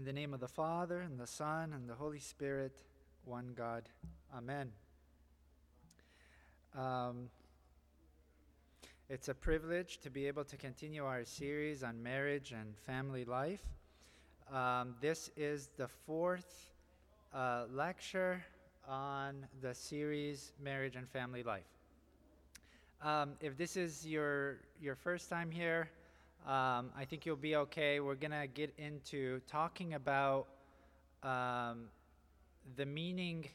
In the name of the Father, and the Son, and the Holy Spirit, one God. Amen. Um, it's a privilege to be able to continue our series on marriage and family life. Um, this is the fourth uh, lecture on the series Marriage and Family Life. Um, if this is your, your first time here, um, I think you'll be okay. We're going to get into talking about um, the meaning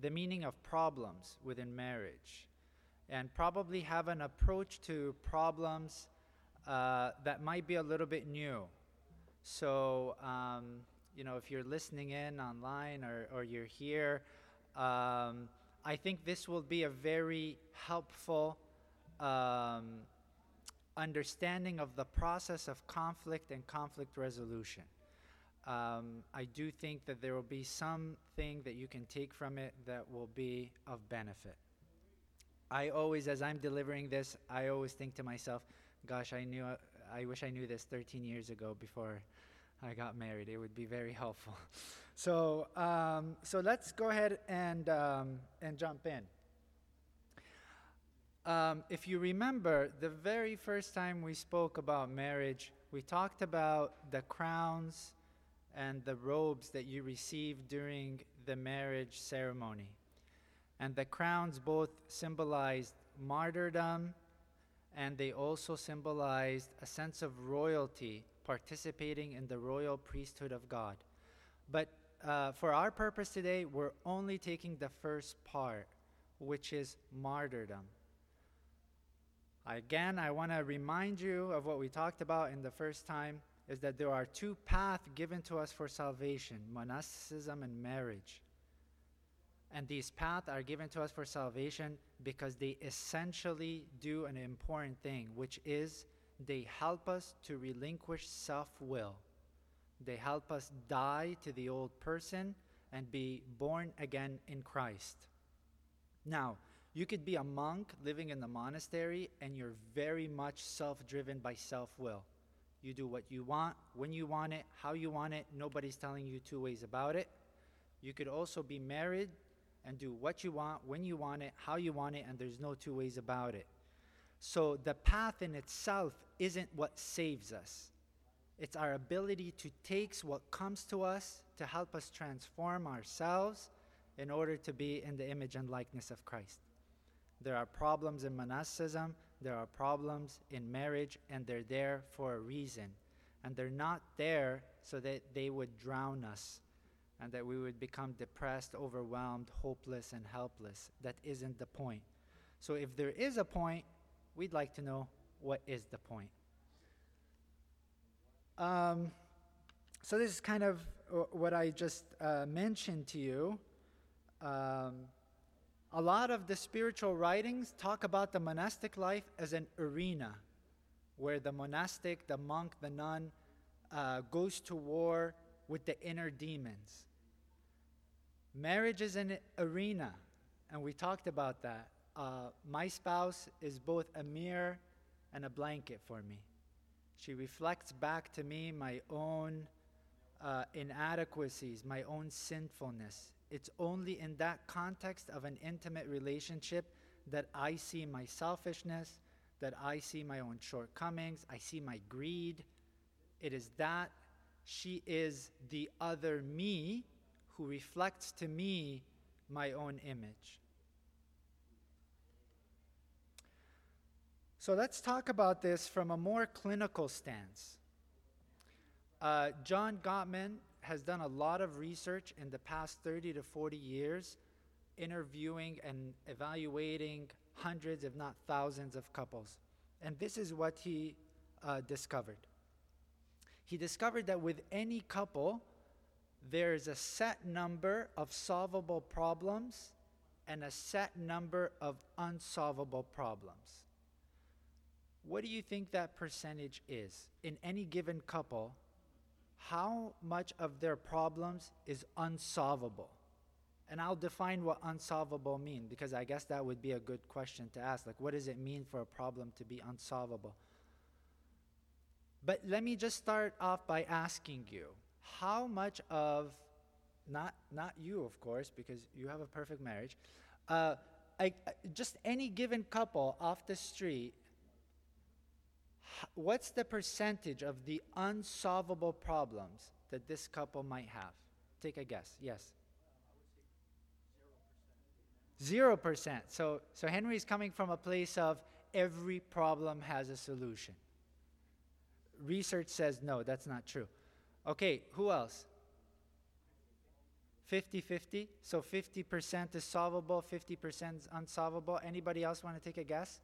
the meaning of problems within marriage and probably have an approach to problems uh, that might be a little bit new. So, um, you know, if you're listening in online or, or you're here, um, I think this will be a very helpful um, understanding of the process of conflict and conflict resolution. Um, I do think that there will be something that you can take from it that will be of benefit. I always, as I'm delivering this, I always think to myself, gosh, I knew, I wish I knew this 13 years ago before I got married. It would be very helpful. so, um, so let's go ahead and, um, and jump in. Um, if you remember, the very first time we spoke about marriage, we talked about the crowns and the robes that you receive during the marriage ceremony. And the crowns both symbolized martyrdom and they also symbolized a sense of royalty, participating in the royal priesthood of God. But uh, for our purpose today, we're only taking the first part, which is martyrdom. Again, I want to remind you of what we talked about in the first time is that there are two paths given to us for salvation monasticism and marriage. And these paths are given to us for salvation because they essentially do an important thing, which is they help us to relinquish self will. They help us die to the old person and be born again in Christ. Now, you could be a monk living in the monastery and you're very much self driven by self will. You do what you want, when you want it, how you want it. Nobody's telling you two ways about it. You could also be married and do what you want, when you want it, how you want it, and there's no two ways about it. So the path in itself isn't what saves us. It's our ability to take what comes to us to help us transform ourselves in order to be in the image and likeness of Christ. There are problems in monasticism, there are problems in marriage, and they're there for a reason. And they're not there so that they would drown us and that we would become depressed, overwhelmed, hopeless, and helpless. That isn't the point. So if there is a point, we'd like to know what is the point. Um, so this is kind of what I just uh, mentioned to you. Um, a lot of the spiritual writings talk about the monastic life as an arena where the monastic, the monk, the nun uh, goes to war with the inner demons. Marriage is an arena, and we talked about that. Uh, my spouse is both a mirror and a blanket for me. She reflects back to me my own uh, inadequacies, my own sinfulness. It's only in that context of an intimate relationship that I see my selfishness, that I see my own shortcomings, I see my greed. It is that she is the other me who reflects to me my own image. So let's talk about this from a more clinical stance. Uh, John Gottman has done a lot of research in the past 30 to 40 years, interviewing and evaluating hundreds, if not thousands, of couples. And this is what he uh, discovered. He discovered that with any couple, there is a set number of solvable problems and a set number of unsolvable problems. What do you think that percentage is in any given couple? How much of their problems is unsolvable? And I'll define what unsolvable mean because I guess that would be a good question to ask. Like, what does it mean for a problem to be unsolvable? But let me just start off by asking you how much of, not, not you, of course, because you have a perfect marriage, uh, I, just any given couple off the street, what's the percentage of the unsolvable problems that this couple might have? Take a guess. Yes. Zero percent. So, so Henry's coming from a place of every problem has a solution. Research says no, that's not true. Okay, who else? 50 50. So 50% is solvable, 50% is unsolvable. Anybody else want to take a guess?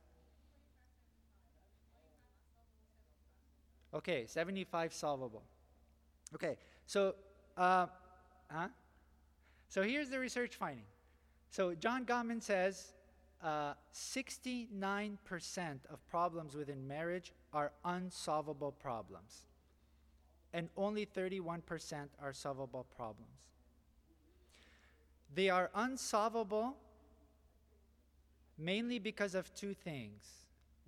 Okay, 75 solvable. Okay, so, uh, huh? So here's the research finding. So John Gottman says uh, 69% of problems within marriage are unsolvable problems, and only 31% are solvable problems. They are unsolvable mainly because of two things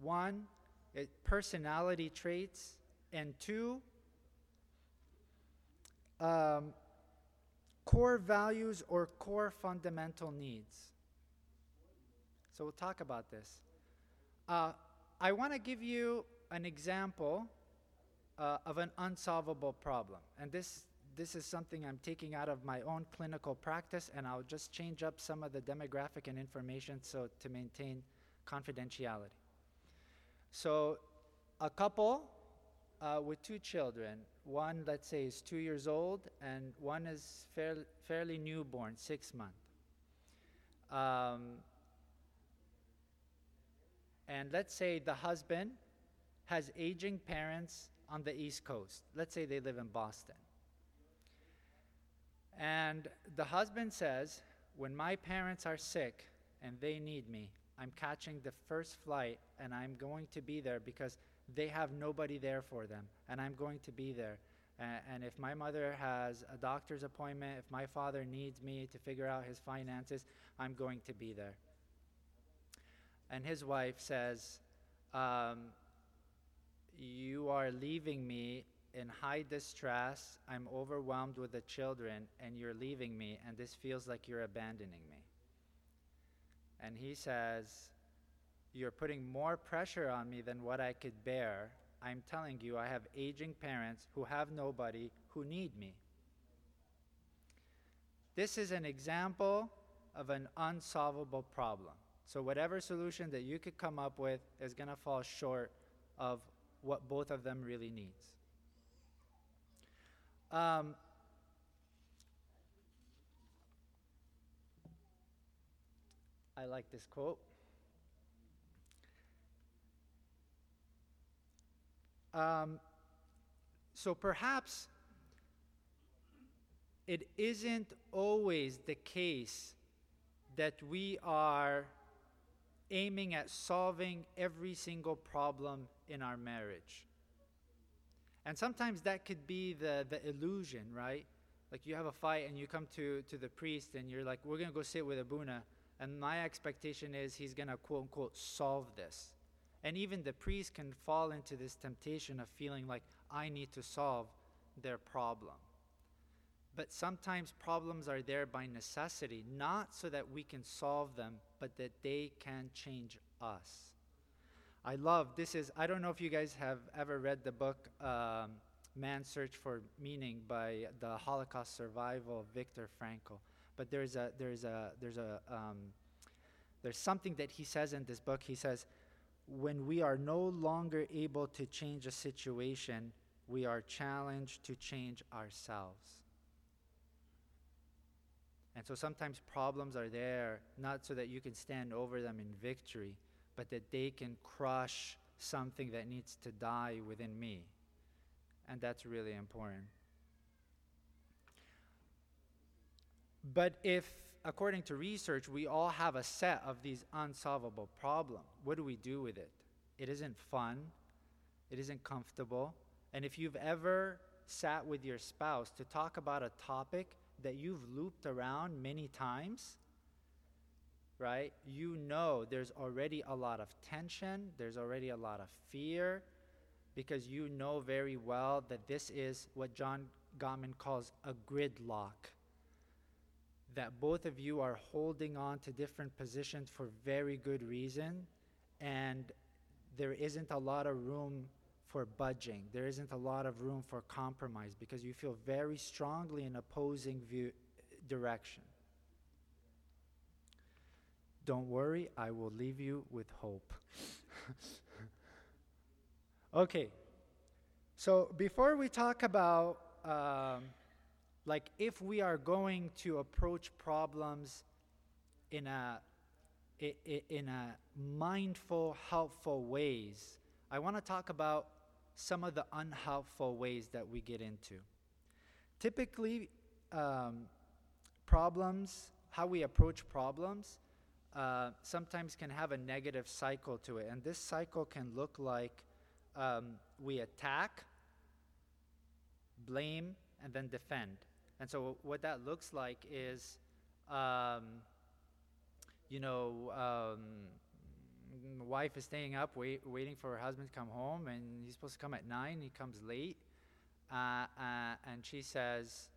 one, it, personality traits, and two, um, core values or core fundamental needs. So we'll talk about this. Uh, I want to give you an example uh, of an unsolvable problem. And this, this is something I'm taking out of my own clinical practice, and I'll just change up some of the demographic and information so to maintain confidentiality. So, a couple uh, with two children. One, let's say, is two years old, and one is fair, fairly newborn, six months. Um, and let's say the husband has aging parents on the East Coast. Let's say they live in Boston. And the husband says, When my parents are sick and they need me, I'm catching the first flight and I'm going to be there because they have nobody there for them, and I'm going to be there. and if my mother has a doctor's appointment, if my father needs me to figure out his finances, I'm going to be there. And his wife says, um, You are leaving me in high distress. I'm overwhelmed with the children, and you're leaving me, and this feels like you're abandoning me. And he says, you're putting more pressure on me than what I could bear. I'm telling you, I have aging parents who have nobody who need me. This is an example of an unsolvable problem. So, whatever solution that you could come up with is going to fall short of what both of them really needs. Um, I like this quote. Um, so perhaps it isn't always the case that we are aiming at solving every single problem in our marriage. And sometimes that could be the, the illusion, right? Like you have a fight and you come to, to the priest and you're like, we're going to go sit with Abuna. And my expectation is he's going to quote unquote solve this. And even the priest can fall into this temptation of feeling like, I need to solve their problem. But sometimes problems are there by necessity, not so that we can solve them, but that they can change us. I love this is I don't know if you guys have ever read the book um, Man's Search for Meaning by the Holocaust survival Viktor Frankl, but there's a there's a there's a um, there's something that he says in this book. He says when we are no longer able to change a situation, we are challenged to change ourselves. And so sometimes problems are there not so that you can stand over them in victory, but that they can crush something that needs to die within me. And that's really important. But if according to research, we all have a set of these unsolvable problems. What do we do with it? It isn't fun, it isn't comfortable. And if you've ever sat with your spouse to talk about a topic that you've looped around many times, right? You know there's already a lot of tension, there's already a lot of fear, because you know very well that this is what John Gottman calls a gridlock. That both of you are holding on to different positions for very good reason, and there isn't a lot of room for budging. There isn't a lot of room for compromise because you feel very strongly in opposing view, direction. Don't worry, I will leave you with hope. okay, so before we talk about, um, like, if we are going to approach problems in a in a mindful, helpful ways, I want to talk about some of the unhelpful ways that we get into. Typically, um, problems, how we approach problems, uh, sometimes can have a negative cycle to it. And this cycle can look like um, we attack, blame, and then defend. And so, what that looks like is, um, you know, um, wife is staying up wait, waiting for her husband to come home, and he's supposed to come at 9. He comes late. Uh, uh, and she says,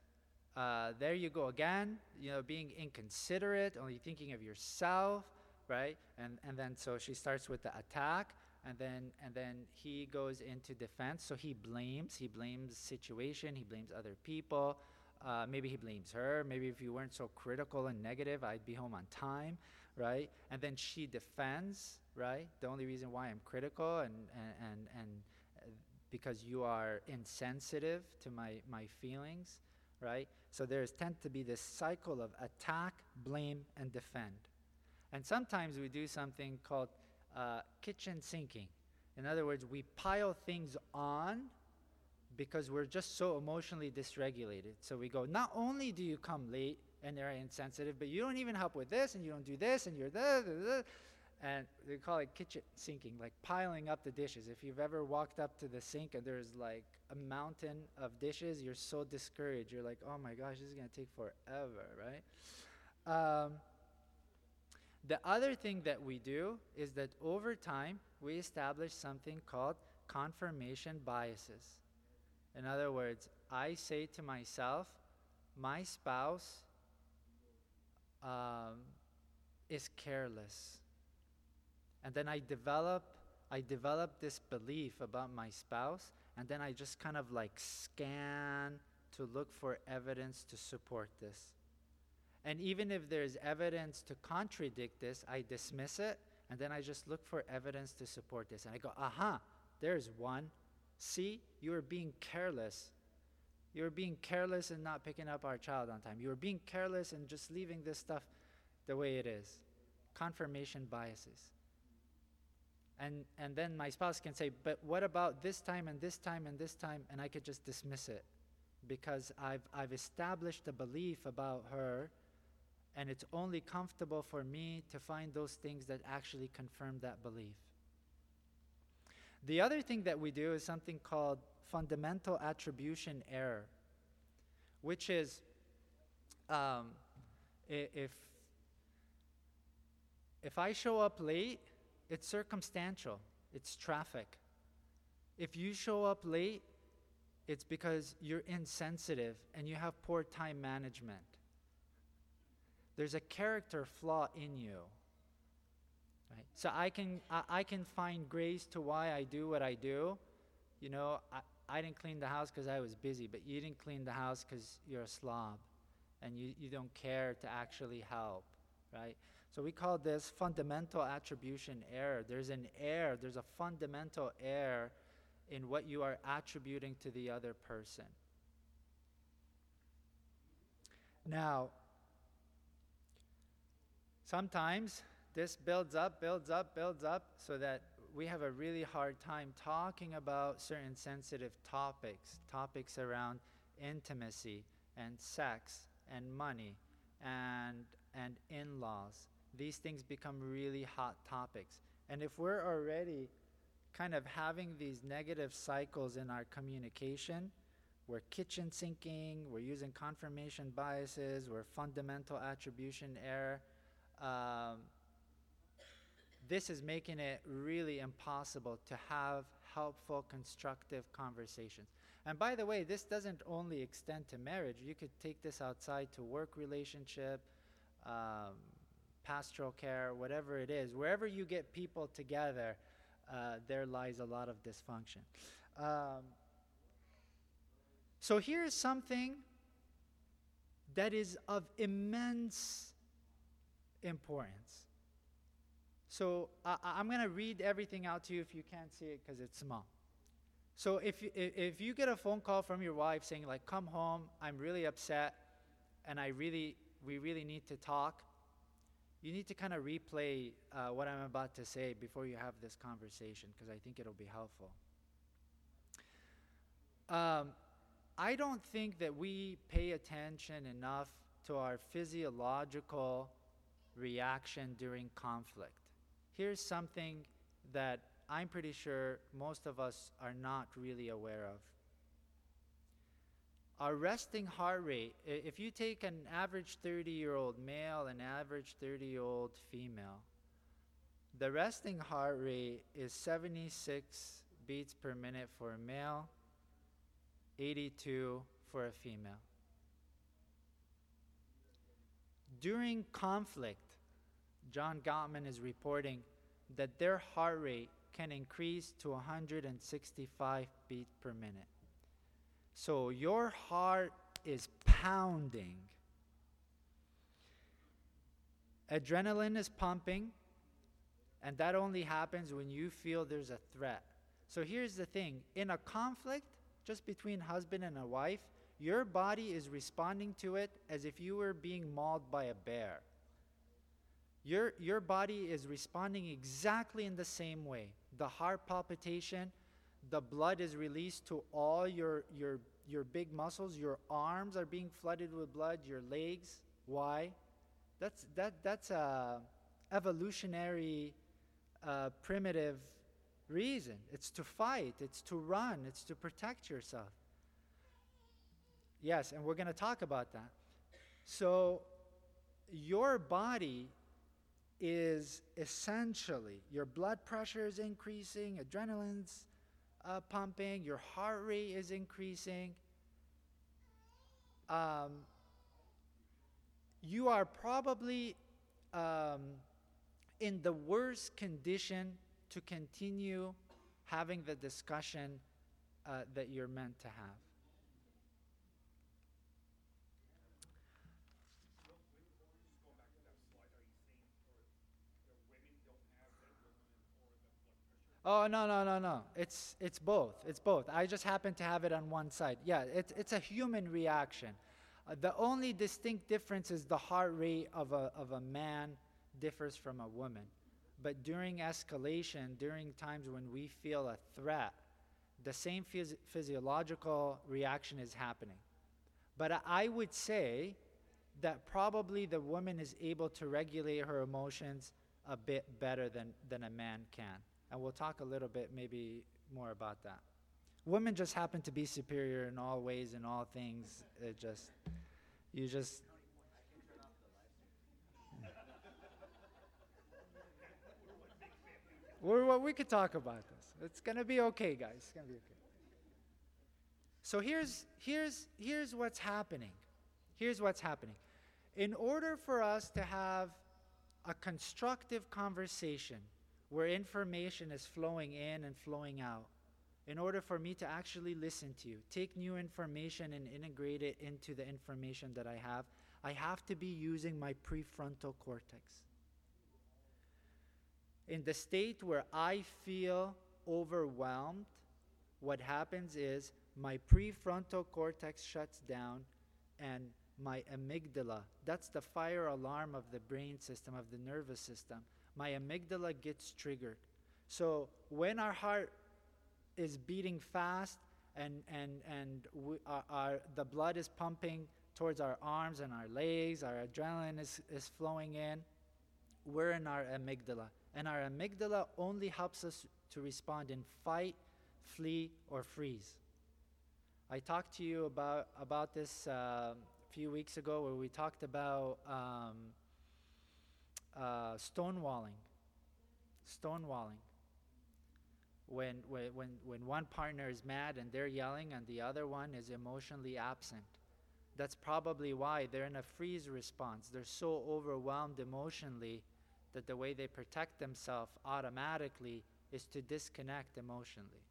uh, there you go again, you know, being inconsiderate, only thinking of yourself, right? And, and then so she starts with the attack, and then, and then he goes into defense. So he blames, he blames situation, he blames other people. Uh, maybe he blames her. Maybe if you weren't so critical and negative, I'd be home on time, right? And then she defends, right? The only reason why I'm critical and, and, and, and uh, because you are insensitive to my, my feelings, right? So there's tend to be this cycle of attack, blame, and defend. And sometimes we do something called uh, kitchen sinking. In other words, we pile things on because we're just so emotionally dysregulated. So we go, not only do you come late and they're insensitive, but you don't even help with this and you don't do this and you're the, and they call it kitchen sinking, like piling up the dishes. If you've ever walked up to the sink and there's like a mountain of dishes, you're so discouraged. You're like, oh my gosh, this is going to take forever, right? Um, the other thing that we do is that over time, we establish something called confirmation biases. In other words, I say to myself, my spouse um, is careless and then I develop I develop this belief about my spouse and then I just kind of like scan to look for evidence to support this. And even if there's evidence to contradict this, I dismiss it and then I just look for evidence to support this. And I go, aha, there's one. See, you are being careless. You're being careless and not picking up our child on time. You're being careless and just leaving this stuff the way it is. Confirmation biases and and then my spouse can say but what about this time and this time and this time and i could just dismiss it because i've i've established a belief about her and it's only comfortable for me to find those things that actually confirm that belief the other thing that we do is something called fundamental attribution error which is um, if if i show up late it's circumstantial, it's traffic. If you show up late, it's because you're insensitive and you have poor time management. There's a character flaw in you. So I can, I, I can find grace to why I do what I do. You know, I, I didn't clean the house because I was busy, but you didn't clean the house because you're a slob and you, you don't care to actually help, right? So we call this fundamental attribution error. There's an error, there's a fundamental error in what you are attributing to the other person. Now, sometimes this builds up, builds up, builds up, so that we have a really hard time talking about certain sensitive topics, topics around intimacy and sex and money and, and in laws these things become really hot topics. And if we're already kind of having these negative cycles in our communication, we're kitchen sinking, we're using confirmation biases, we're fundamental attribution error. Um, this is making it really impossible to have helpful, constructive conversations. And by the way, this doesn't only extend to marriage. You could take this outside to work relationship, um, pastoral care, whatever it is. Wherever you get people together, uh, there lies a lot of dysfunction. Um, so here's something that is of immense importance. So I, I'm going to read everything out to you if you can't see it because it's small. So if you, if you get a phone call from your wife saying like, "Come home, I'm really upset, and I really we really need to talk," you need to kind of replay uh, what I'm about to say before you have this conversation because I think it'll be helpful. Um, I don't think that we pay attention enough to our physiological reaction during conflict. Here's something that I'm pretty sure most of us are not really aware of. Our resting heart rate, if you take an average 30 year old male and average 30 year old female, the resting heart rate is 76 beats per minute for a male, 82 for a female. During conflict, John Gottman is reporting that their heart rate can increase to 165 beats per minute. So your heart is pounding. Adrenaline is pumping, and that only happens when you feel there's a threat. So here's the thing in a conflict, just between husband and a wife, your body is responding to it as if you were being mauled by a bear. Your, your body is responding exactly in the same way. The heart palpitation, the blood is released to all your, your, your big muscles. Your arms are being flooded with blood, your legs. Why? That's, that, that's a evolutionary, uh, primitive reason. It's to fight, it's to run, it's to protect yourself. Yes, and we're going to talk about that. So, your body is essentially your blood pressure is increasing, adrenaline's uh, pumping, your heart rate is increasing. Um, you are probably um, in the worst condition to continue having the discussion uh, that you're meant to have. Oh no no no no! It's it's both. It's both. I just happen to have it on one side. Yeah, it's it's a human reaction. Uh, the only distinct difference is the heart rate of a of a man differs from a woman. But during escalation, during times when we feel a threat, the same phys- physiological reaction is happening. But I would say that probably the woman is able to regulate her emotions a bit better than, than a man can. And we'll talk a little bit maybe more about that. Women just happen to be superior in all ways, in all things. It just, you just. We're, we could talk about this. It's gonna be okay, guys. It's gonna be okay. So here's here's here's what's happening. Here's what's happening. In order for us to have a constructive conversation where information is flowing in and flowing out, in order for me to actually listen to you, take new information and integrate it into the information that I have, I have to be using my prefrontal cortex. In the state where I feel overwhelmed, what happens is my prefrontal cortex shuts down and my amygdala, that's the fire alarm of the brain system, of the nervous system, my amygdala gets triggered. So when our heart is beating fast and, and, and we, our, our, the blood is pumping towards our arms and our legs, our adrenaline is, is flowing in, we're in our amygdala. And our amygdala only helps us to respond in fight, flee, or freeze. I talked to you about, about this uh, a few weeks ago where we talked about um, uh, stonewalling. Stonewalling. when, when, when, one partner is mad and they're yelling and the other one is emotionally absent. That's probably why they're in a freeze response. They're so overwhelmed emotionally that the way they protect themselves automatically is to disconnect emotionally.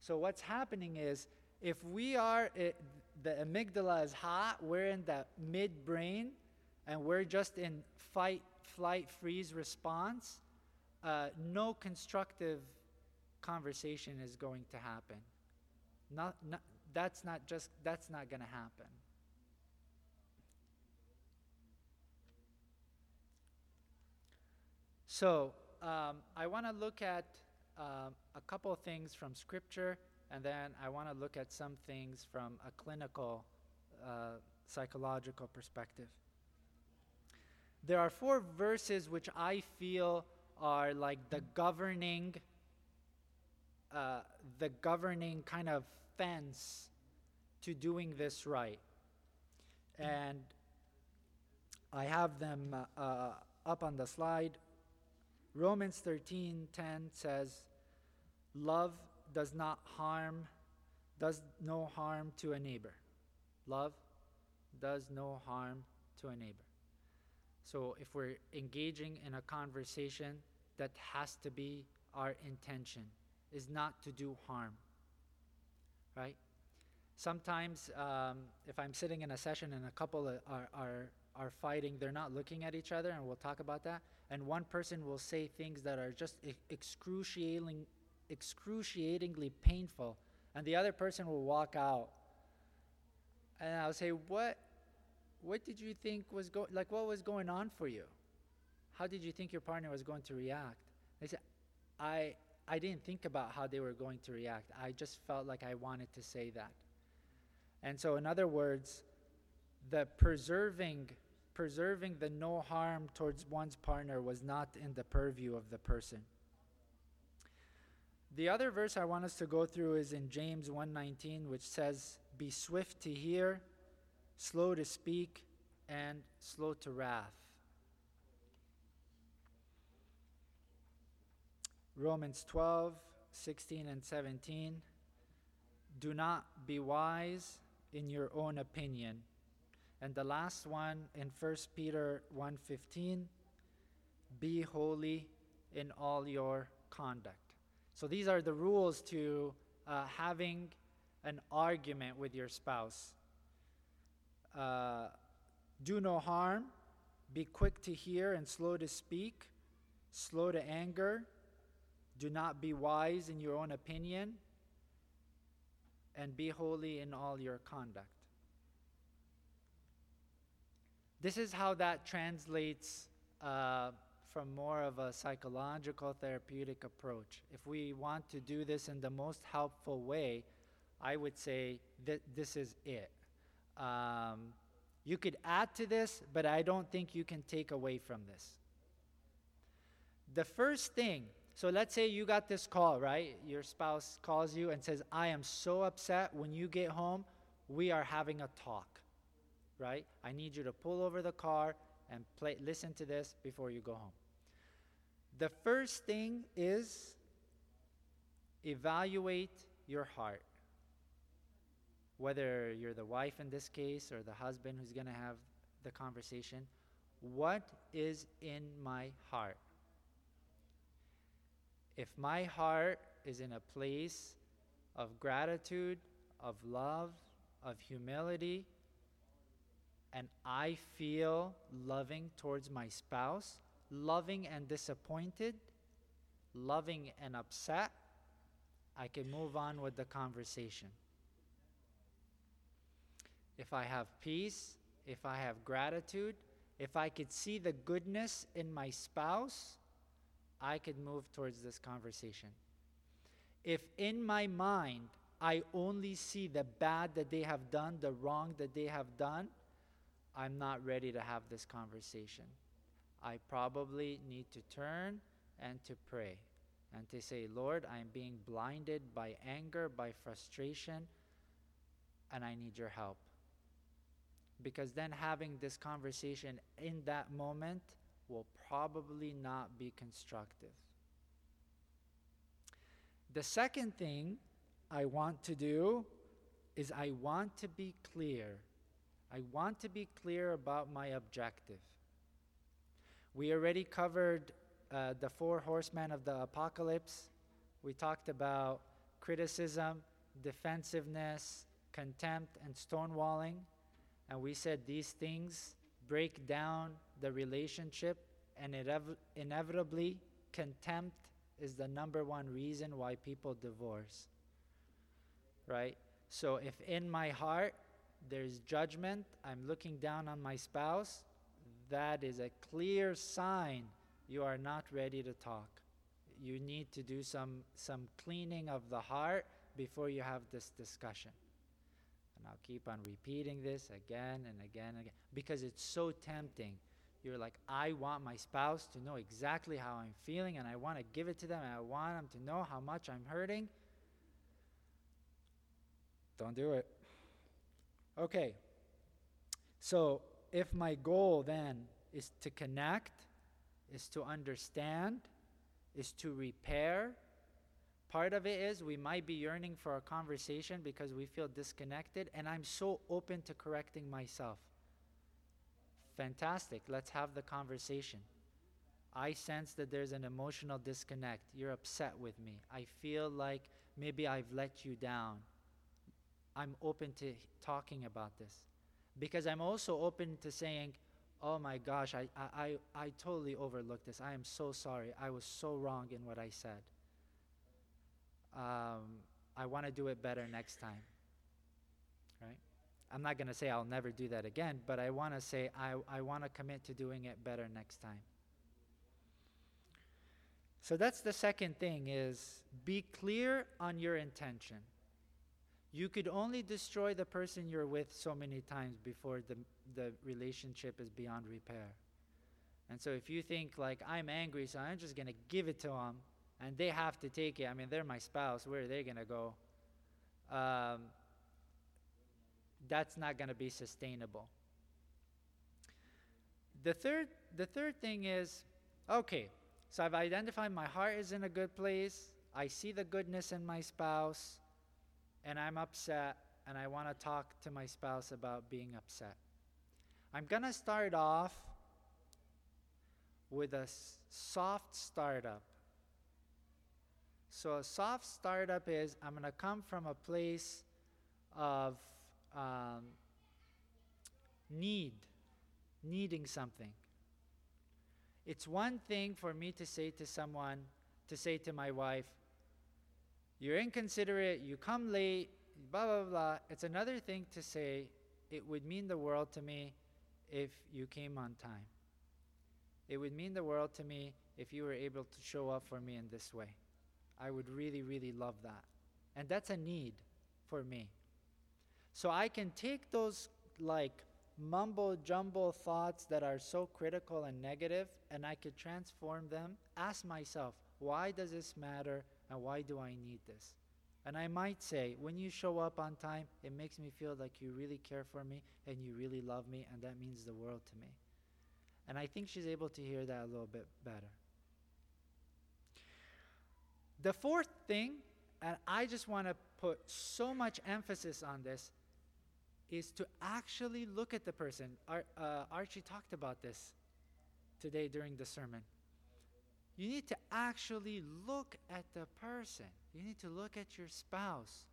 So, what's happening is if we are, it, the amygdala is hot, we're in the midbrain, and we're just in fight, flight, freeze response, uh, no constructive conversation is going to happen. Not, not, that's not just, that's not going to happen. So, um, I want to look at um, a couple of things from Scripture, and then I want to look at some things from a clinical uh, psychological perspective. There are four verses which I feel are like the governing, uh, the governing kind of fence to doing this right. And I have them uh, uh, up on the slide. Romans 13:10 says, "Love does not harm, does no harm to a neighbor. Love does no harm to a neighbor." So if we're engaging in a conversation, that has to be our intention, is not to do harm. Right? Sometimes, um, if I'm sitting in a session and a couple are, are, are fighting, they're not looking at each other, and we'll talk about that and one person will say things that are just excruciating, excruciatingly painful, and the other person will walk out. And I'll say, "What? What did you think was going? Like, what was going on for you? How did you think your partner was going to react?" They said, "I." I didn't think about how they were going to react. I just felt like I wanted to say that. And so, in other words, the preserving preserving the no harm towards one's partner was not in the purview of the person. The other verse I want us to go through is in James 1:19 which says be swift to hear, slow to speak and slow to wrath. Romans 12, 16 and 17 Do not be wise in your own opinion and the last one in 1 Peter 1:15, be holy in all your conduct. So these are the rules to uh, having an argument with your spouse. Uh, do no harm, be quick to hear and slow to speak, slow to anger, do not be wise in your own opinion, and be holy in all your conduct. This is how that translates uh, from more of a psychological therapeutic approach. If we want to do this in the most helpful way, I would say that this is it. Um, you could add to this, but I don't think you can take away from this. The first thing, so let's say you got this call, right? Your spouse calls you and says, I am so upset when you get home, we are having a talk right? I need you to pull over the car and play, listen to this before you go home. The first thing is evaluate your heart. Whether you're the wife in this case or the husband who's going to have the conversation, what is in my heart? If my heart is in a place of gratitude, of love, of humility, and I feel loving towards my spouse, loving and disappointed, loving and upset, I can move on with the conversation. If I have peace, if I have gratitude, if I could see the goodness in my spouse, I could move towards this conversation. If in my mind I only see the bad that they have done, the wrong that they have done, I'm not ready to have this conversation. I probably need to turn and to pray and to say, Lord, I'm being blinded by anger, by frustration, and I need your help. Because then having this conversation in that moment will probably not be constructive. The second thing I want to do is I want to be clear. I want to be clear about my objective. We already covered uh, the four horsemen of the apocalypse. We talked about criticism, defensiveness, contempt, and stonewalling. And we said these things break down the relationship, and inev- inevitably, contempt is the number one reason why people divorce. Right? So if in my heart there's judgment, I'm looking down on my spouse, that is a clear sign you are not ready to talk. You need to do some, some cleaning of the heart before you have this discussion. And I'll keep on repeating this again and again and again because it's so tempting. You're like, I want my spouse to know exactly how I'm feeling and I want to give it to them and I want them to know how much I'm hurting. Don't do it. Okay. So, if my goal then is to connect, is to understand, is to repair, part of it is we might be yearning for a conversation because we feel disconnected, and I'm so open to correcting myself. Fantastic. Let's have the conversation. I sense that there's an emotional disconnect. You're upset with me. I feel like maybe I've let you down. I'm open to talking about this because I'm also open to saying, oh my gosh, I, I, I, I totally overlooked this. I am so sorry. I was so wrong in what I said. Um, I want to do it better next time. Right? I'm not going to say I'll never do that again, but I want to say I, I want to commit to doing it better next time. So that's the second thing is be clear on your intention. You could only destroy the person you're with so many times before the, the relationship is beyond repair. And so if you think, like, I'm angry, so I'm just going to give it to them, and they have to take it, I mean, they're my spouse, where are they going to go? Um, that's not going to be sustainable. The third, the third thing is okay, so I've identified my heart is in a good place, I see the goodness in my spouse and I'm upset and I want to talk to my spouse about being upset. I'm going to start off with a soft startup. So, a soft startup is I'm going to come from a place of um, need, needing something. It's one thing for me to say to someone, to say to my wife, you're inconsiderate, you come late, blah, blah, blah. It's another thing to say, it would mean the world to me if you came on time. It would mean the world to me if you were able to show up for me in this way. I would really, really love that. And that's a need for me. So I can take those like mumbo jumbo thoughts that are so critical and negative and I could transform them. Ask myself, why does this matter? And why do I need this? And I might say, when you show up on time, it makes me feel like you really care for me and you really love me, and that means the world to me. And I think she's able to hear that a little bit better. The fourth thing, and I just want to put so much emphasis on this, is to actually look at the person. Ar- uh, Archie talked about this today during the sermon. You need to actually look at the person. You need to look at your spouse.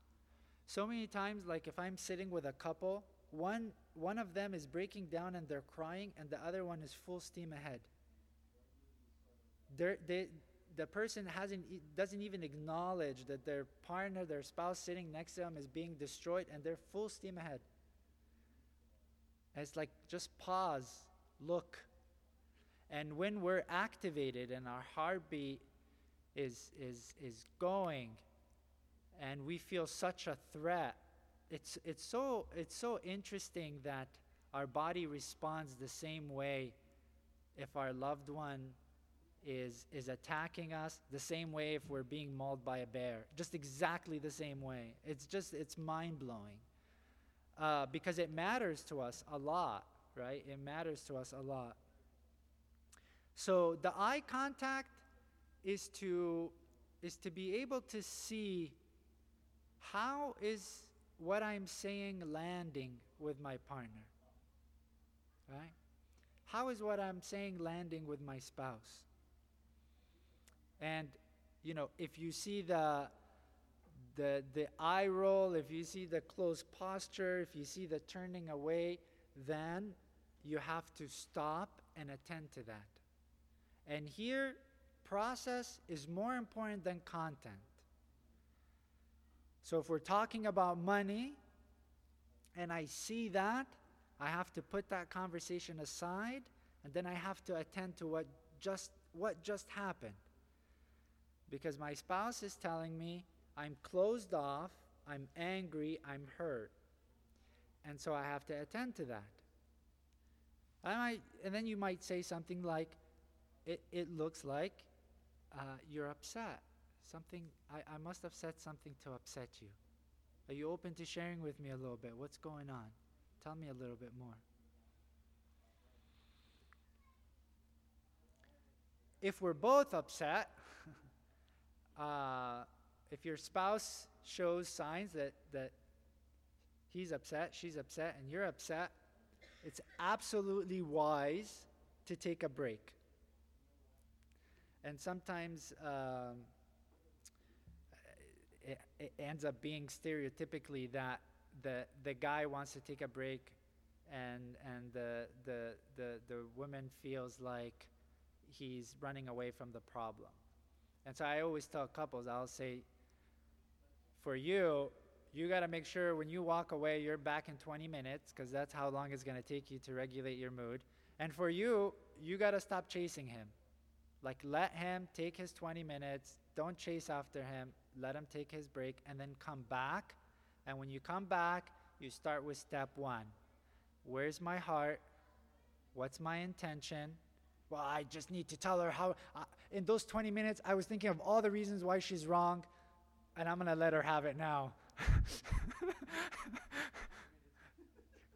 So many times, like if I'm sitting with a couple, one, one of them is breaking down and they're crying, and the other one is full steam ahead. They're, they, the person hasn't, doesn't even acknowledge that their partner, their spouse sitting next to them is being destroyed, and they're full steam ahead. And it's like, just pause, look, and when we're activated and our heartbeat is, is, is going and we feel such a threat, it's, it's, so, it's so interesting that our body responds the same way if our loved one is, is attacking us, the same way if we're being mauled by a bear. Just exactly the same way. It's just, it's mind blowing. Uh, because it matters to us a lot, right? It matters to us a lot. So the eye contact is to is to be able to see how is what I'm saying landing with my partner? Right? How is what I'm saying landing with my spouse? And you know, if you see the the the eye roll, if you see the closed posture, if you see the turning away, then you have to stop and attend to that. And here process is more important than content. So if we're talking about money and I see that, I have to put that conversation aside and then I have to attend to what just what just happened. Because my spouse is telling me I'm closed off, I'm angry, I'm hurt. And so I have to attend to that. I might, and then you might say something like, it, it looks like uh, you're upset. Something, I, I must have said something to upset you. Are you open to sharing with me a little bit? What's going on? Tell me a little bit more. If we're both upset, uh, if your spouse shows signs that, that he's upset, she's upset, and you're upset, it's absolutely wise to take a break. And sometimes um, it, it ends up being stereotypically that the, the guy wants to take a break and, and the, the, the, the woman feels like he's running away from the problem. And so I always tell couples, I'll say, for you, you got to make sure when you walk away, you're back in 20 minutes because that's how long it's going to take you to regulate your mood. And for you, you got to stop chasing him. Like, let him take his 20 minutes. Don't chase after him. Let him take his break and then come back. And when you come back, you start with step one Where's my heart? What's my intention? Well, I just need to tell her how. Uh, in those 20 minutes, I was thinking of all the reasons why she's wrong, and I'm going to let her have it now.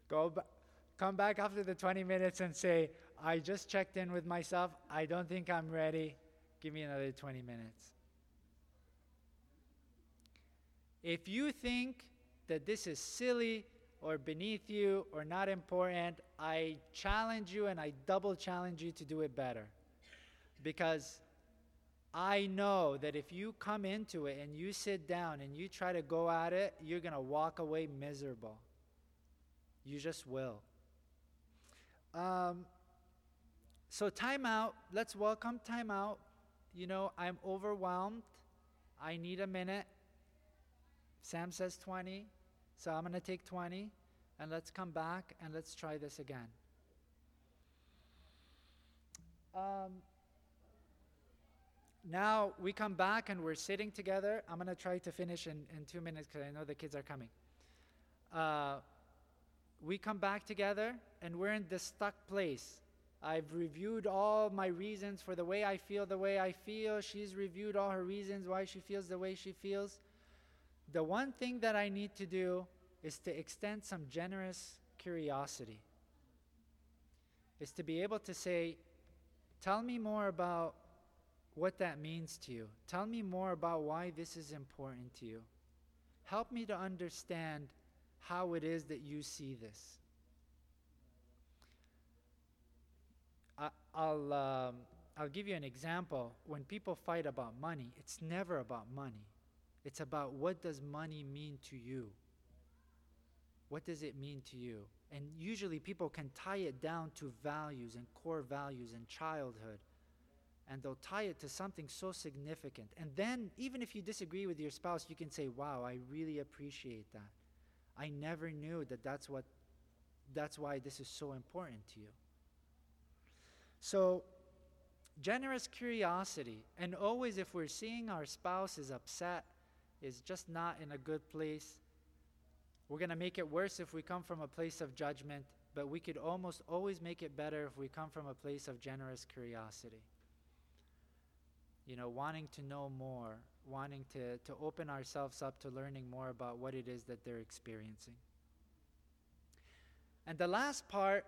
Go ba- come back after the 20 minutes and say, I just checked in with myself. I don't think I'm ready. Give me another 20 minutes. If you think that this is silly or beneath you or not important, I challenge you and I double challenge you to do it better. Because I know that if you come into it and you sit down and you try to go at it, you're going to walk away miserable. You just will. Um, so, timeout. Let's welcome timeout. You know, I'm overwhelmed. I need a minute. Sam says 20. So, I'm going to take 20. And let's come back and let's try this again. Um, now we come back and we're sitting together. I'm going to try to finish in, in two minutes because I know the kids are coming. Uh, we come back together and we're in this stuck place. I've reviewed all my reasons for the way I feel the way I feel. She's reviewed all her reasons why she feels the way she feels. The one thing that I need to do is to extend some generous curiosity. Is to be able to say, Tell me more about what that means to you. Tell me more about why this is important to you. Help me to understand how it is that you see this. I, will um, I'll give you an example. When people fight about money, it's never about money. It's about what does money mean to you? What does it mean to you? And usually people can tie it down to values and core values and childhood and they'll tie it to something so significant. And then, even if you disagree with your spouse, you can say, Wow, I really appreciate that. I never knew that that's, what, that's why this is so important to you. So, generous curiosity, and always if we're seeing our spouse is upset, is just not in a good place, we're going to make it worse if we come from a place of judgment, but we could almost always make it better if we come from a place of generous curiosity you know, wanting to know more, wanting to, to open ourselves up to learning more about what it is that they're experiencing. And the last part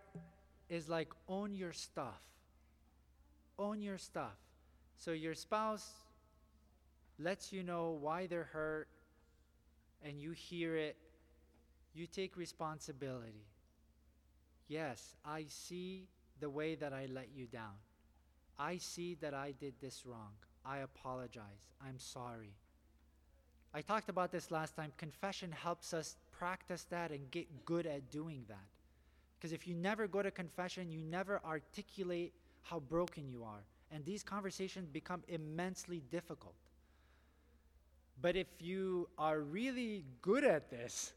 is like own your stuff. Own your stuff. So your spouse lets you know why they're hurt, and you hear it, you take responsibility. Yes, I see the way that I let you down. I see that I did this wrong. I apologize. I'm sorry. I talked about this last time. Confession helps us practice that and get good at doing that. Because if you never go to confession, you never articulate how broken you are. And these conversations become immensely difficult. But if you are really good at this,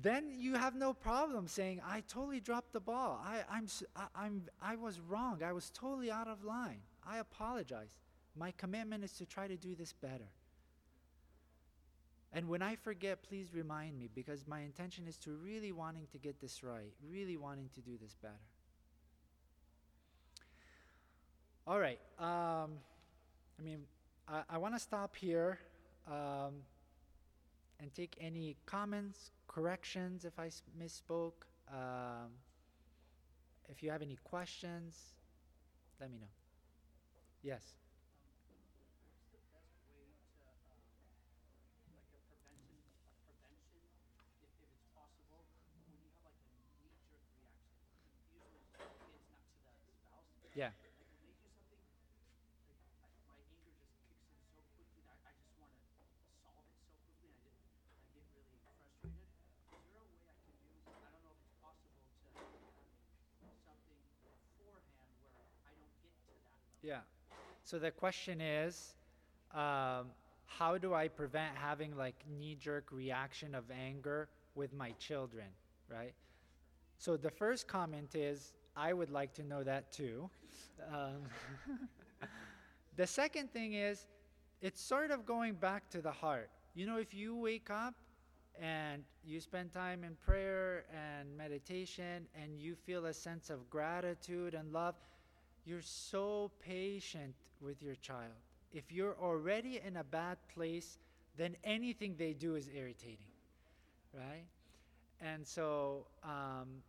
then you have no problem saying, I totally dropped the ball. I, I'm, I, I'm, I was wrong. I was totally out of line. I apologize. My commitment is to try to do this better. And when I forget, please remind me because my intention is to really wanting to get this right, really wanting to do this better. All right. Um, I mean, I, I want to stop here um, and take any comments, corrections if I misspoke. Um, if you have any questions, let me know. Yes. Yeah. Yeah. So the question is, um, how do I prevent having like knee-jerk reaction of anger with my children, right? So the first comment is, I would like to know that too. Um, the second thing is, it's sort of going back to the heart. You know, if you wake up and you spend time in prayer and meditation and you feel a sense of gratitude and love, you're so patient with your child. If you're already in a bad place, then anything they do is irritating, right? And so um,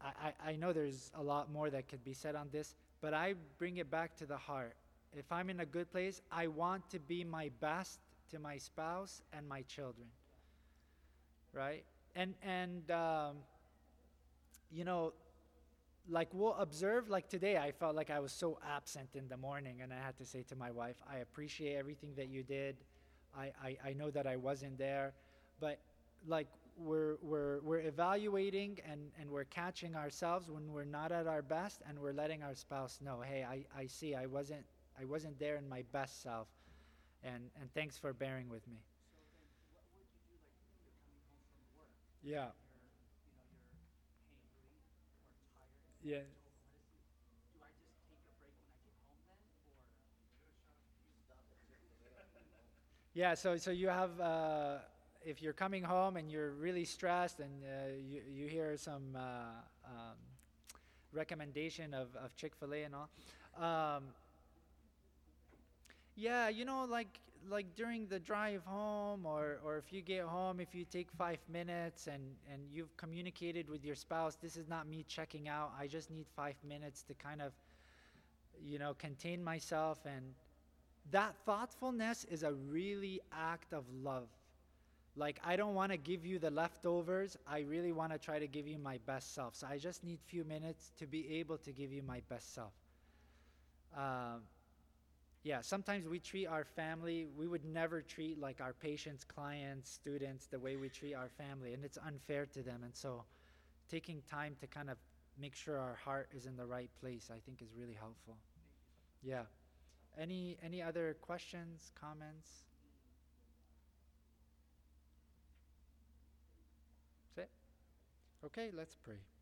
I, I, know there's a lot more that could be said on this, but I bring it back to the heart. If I'm in a good place, I want to be my best to my spouse and my children, right? And and um, you know, like we'll observe like today i felt like i was so absent in the morning and i had to say to my wife i appreciate everything that you did. I, I, I know that i wasn't there. But like we're, we're, we're evaluating and, and we're catching ourselves when we're not at our best and we're letting our spouse know hey i, I see. I wasn't i wasn't there in my best self. And, and thanks for bearing with me. So yeah Yeah. Yeah, so so you have uh, if you're coming home and you're really stressed and uh, you you hear some uh, um, recommendation of, of Chick Fil A and all, um, yeah, you know, like like during the drive home or, or if you get home if you take five minutes and, and you've communicated with your spouse this is not me checking out. I just need five minutes to kind of you know contain myself. And that thoughtfulness is a really act of love. Like i don't want to give you the leftovers. I really want to try to give you my best self. So i just need few minutes to be able to give you my best self. Um, yeah, sometimes we treat our family, we would never treat like our patients, clients, students the way we treat our family, and it's unfair to them. And so taking time to kind of make sure our heart is in the right place, I think is really helpful. Yeah. Any any other questions, comments? That's it? Okay, let's pray.